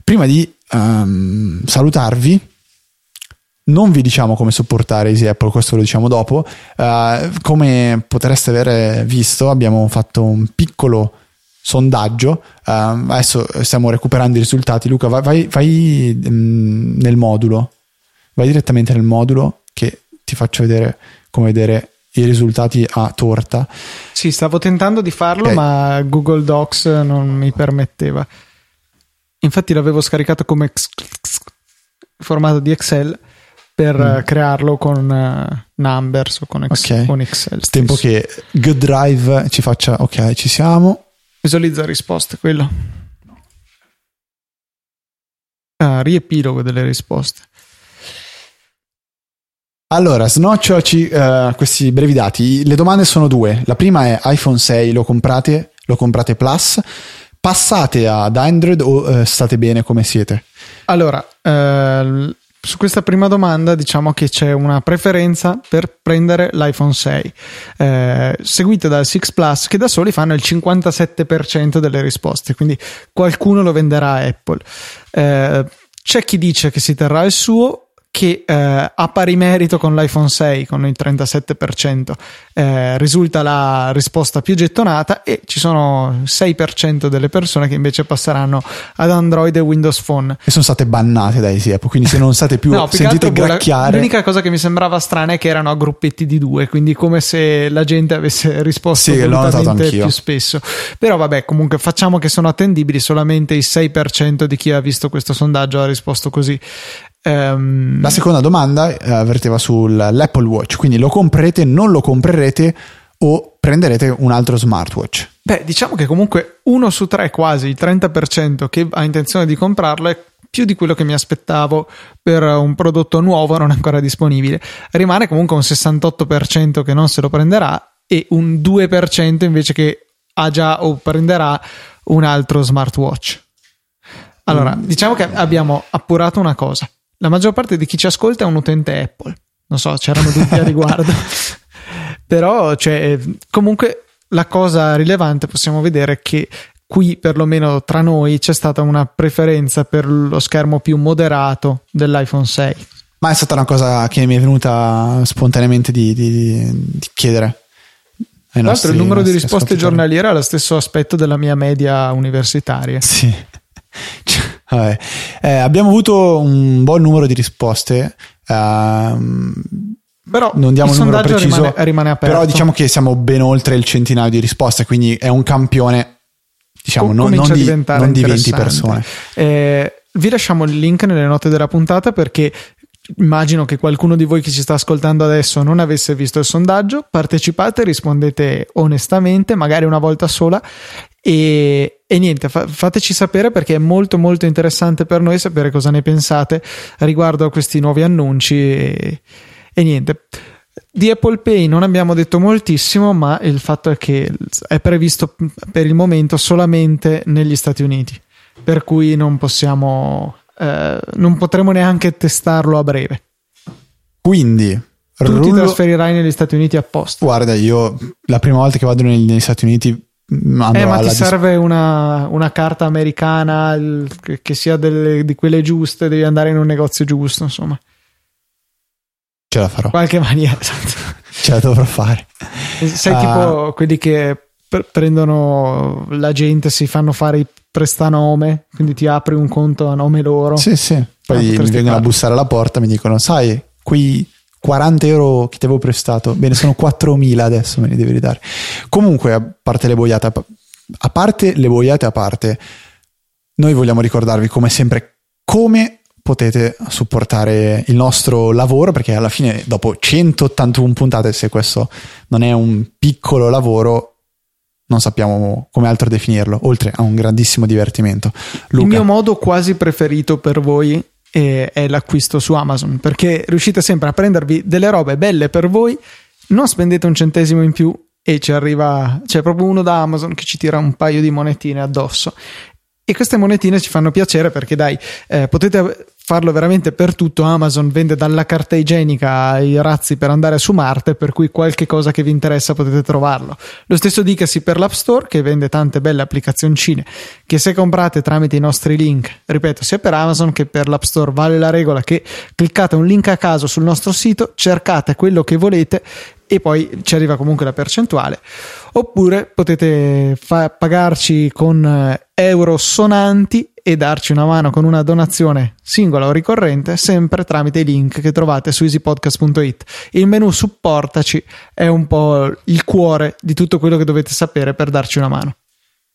Prima di um, salutarvi, non vi diciamo come supportare Easy Apple, questo lo diciamo dopo. Uh, come potreste aver visto, abbiamo fatto un piccolo sondaggio. Uh, adesso stiamo recuperando i risultati. Luca, vai, vai, vai um, nel modulo, vai direttamente nel modulo che ti faccio vedere come vedere i risultati a torta. Sì, stavo tentando di farlo, okay. ma Google Docs non mi permetteva. Infatti l'avevo scaricato come formato di Excel per mm. crearlo con uh, Numbers o con, ex- okay. con Excel. Stesso. Tempo che Good Drive ci faccia, ok, ci siamo. Visualizza risposte, quello. Ah, riepilogo delle risposte. Allora, snocciaci uh, questi brevi dati. Le domande sono due. La prima è iPhone 6 lo comprate? Lo comprate Plus? Passate ad Android o uh, state bene come siete? Allora, uh, su questa prima domanda diciamo che c'è una preferenza per prendere l'iPhone 6, eh, seguita dal 6 Plus che da soli fanno il 57% delle risposte, quindi qualcuno lo venderà a Apple. Eh, c'è chi dice che si terrà il suo, che eh, a pari merito con l'iPhone 6 con il 37% eh, risulta la risposta più gettonata e ci sono 6% delle persone che invece passeranno ad Android e Windows Phone. E sono state bannate da Easy Apple quindi se non state più no, sentite gracchiare l'unica cosa che mi sembrava strana è che erano a gruppetti di due quindi come se la gente avesse risposto sì, più spesso. Però vabbè comunque facciamo che sono attendibili solamente il 6% di chi ha visto questo sondaggio ha risposto così Um, la seconda domanda eh, verteva sull'Apple Watch, quindi lo comprerete, non lo comprerete o prenderete un altro smartwatch? Beh, diciamo che comunque uno su tre, quasi il 30% che ha intenzione di comprarlo è più di quello che mi aspettavo per un prodotto nuovo non ancora disponibile. Rimane comunque un 68% che non se lo prenderà e un 2% invece che ha già o prenderà un altro smartwatch. Allora, mm. diciamo che abbiamo appurato una cosa la maggior parte di chi ci ascolta è un utente Apple. Non so, c'erano dubbi a riguardo. Però, cioè, comunque, la cosa rilevante possiamo vedere che qui, perlomeno tra noi, c'è stata una preferenza per lo schermo più moderato dell'iPhone 6. Ma è stata una cosa che mi è venuta spontaneamente di, di, di chiedere. Tra l'altro, il numero di risposte giornaliere ha lo stesso aspetto della mia media universitaria. Sì. Vabbè. Eh, abbiamo avuto un buon numero di risposte. Uh, però non diamo un numero preciso, rimane, rimane aperto. però diciamo che siamo ben oltre il centinaio di risposte, quindi è un campione, diciamo, non, non, di, non di 20 persone. Eh, vi lasciamo il link nelle note della puntata perché immagino che qualcuno di voi che ci sta ascoltando adesso non avesse visto il sondaggio. Partecipate, rispondete onestamente, magari una volta sola e, e niente, fa, fateci sapere perché è molto molto interessante per noi sapere cosa ne pensate riguardo a questi nuovi annunci e, e niente. Di Apple Pay non abbiamo detto moltissimo, ma il fatto è che è previsto per il momento solamente negli Stati Uniti, per cui non possiamo, eh, non potremo neanche testarlo a breve. Quindi tu rullo... ti trasferirai negli Stati Uniti apposta. Guarda, io la prima volta che vado negli, negli Stati Uniti eh, ma ti serve una, una, carta americana il, che, che, sia delle, di quelle giuste, devi andare in un negozio giusto, insomma. Ce la farò. Qualche maniera, esatto. Ce la dovrò fare. Sei uh, tipo quelli che prendono la gente, si fanno fare i prestanome, quindi ti apri un conto a nome loro. Sì, sì. Poi ah, mi vengono fare. a bussare alla porta mi dicono, sai, qui 40 euro che ti avevo prestato, bene, sono 4.000 adesso me li devi ridare. Comunque, a parte le boiate, a parte le boiate a parte, noi vogliamo ricordarvi come sempre come potete supportare il nostro lavoro perché alla fine dopo 181 puntate se questo non è un piccolo lavoro non sappiamo come altro definirlo oltre a un grandissimo divertimento Luca. il mio modo quasi preferito per voi è, l'acquisto su Amazon perché riuscite sempre a prendervi delle robe belle per voi non spendete un centesimo in più e ci arriva, c'è proprio uno da Amazon che ci tira un paio di monetine addosso. E queste monetine ci fanno piacere perché, dai, eh, potete farlo veramente per tutto. Amazon vende dalla carta igienica ai razzi per andare su Marte, per cui qualche cosa che vi interessa potete trovarlo. Lo stesso dicasi per l'App Store, che vende tante belle applicazioncine che se comprate tramite i nostri link, ripeto, sia per Amazon che per l'App Store, vale la regola che cliccate un link a caso sul nostro sito, cercate quello che volete e poi ci arriva comunque la percentuale. Oppure potete fa- pagarci con eh, euro sonanti e darci una mano con una donazione singola o ricorrente sempre tramite i link che trovate su easypodcast.it. Il menu supportaci è un po' il cuore di tutto quello che dovete sapere per darci una mano.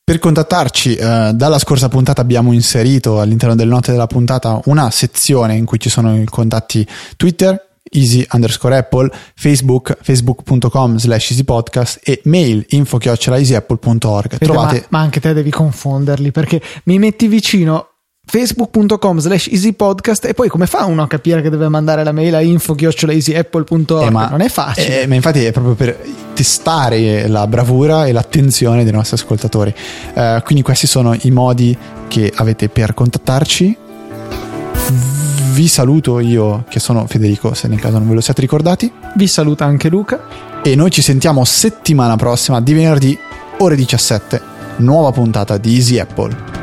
Per contattarci, eh, dalla scorsa puntata abbiamo inserito all'interno delle note della puntata una sezione in cui ci sono i contatti Twitter, easy underscore apple, facebook, facebook.com slash easypodcast e mail info easyapple.org. Trovate... Ma, ma, anche te devi confonderli perché mi metti vicino facebook.com slash easypodcast e poi come fa uno a capire che deve mandare la mail a info easyapple.org? Eh, ma, non è facile. Eh, ma infatti è proprio per testare la bravura e l'attenzione dei nostri ascoltatori. Uh, quindi questi sono i modi che avete per contattarci vi saluto io che sono Federico, se nel caso non ve lo siate ricordati. Vi saluta anche Luca. E noi ci sentiamo settimana prossima di venerdì ore 17, nuova puntata di Easy Apple.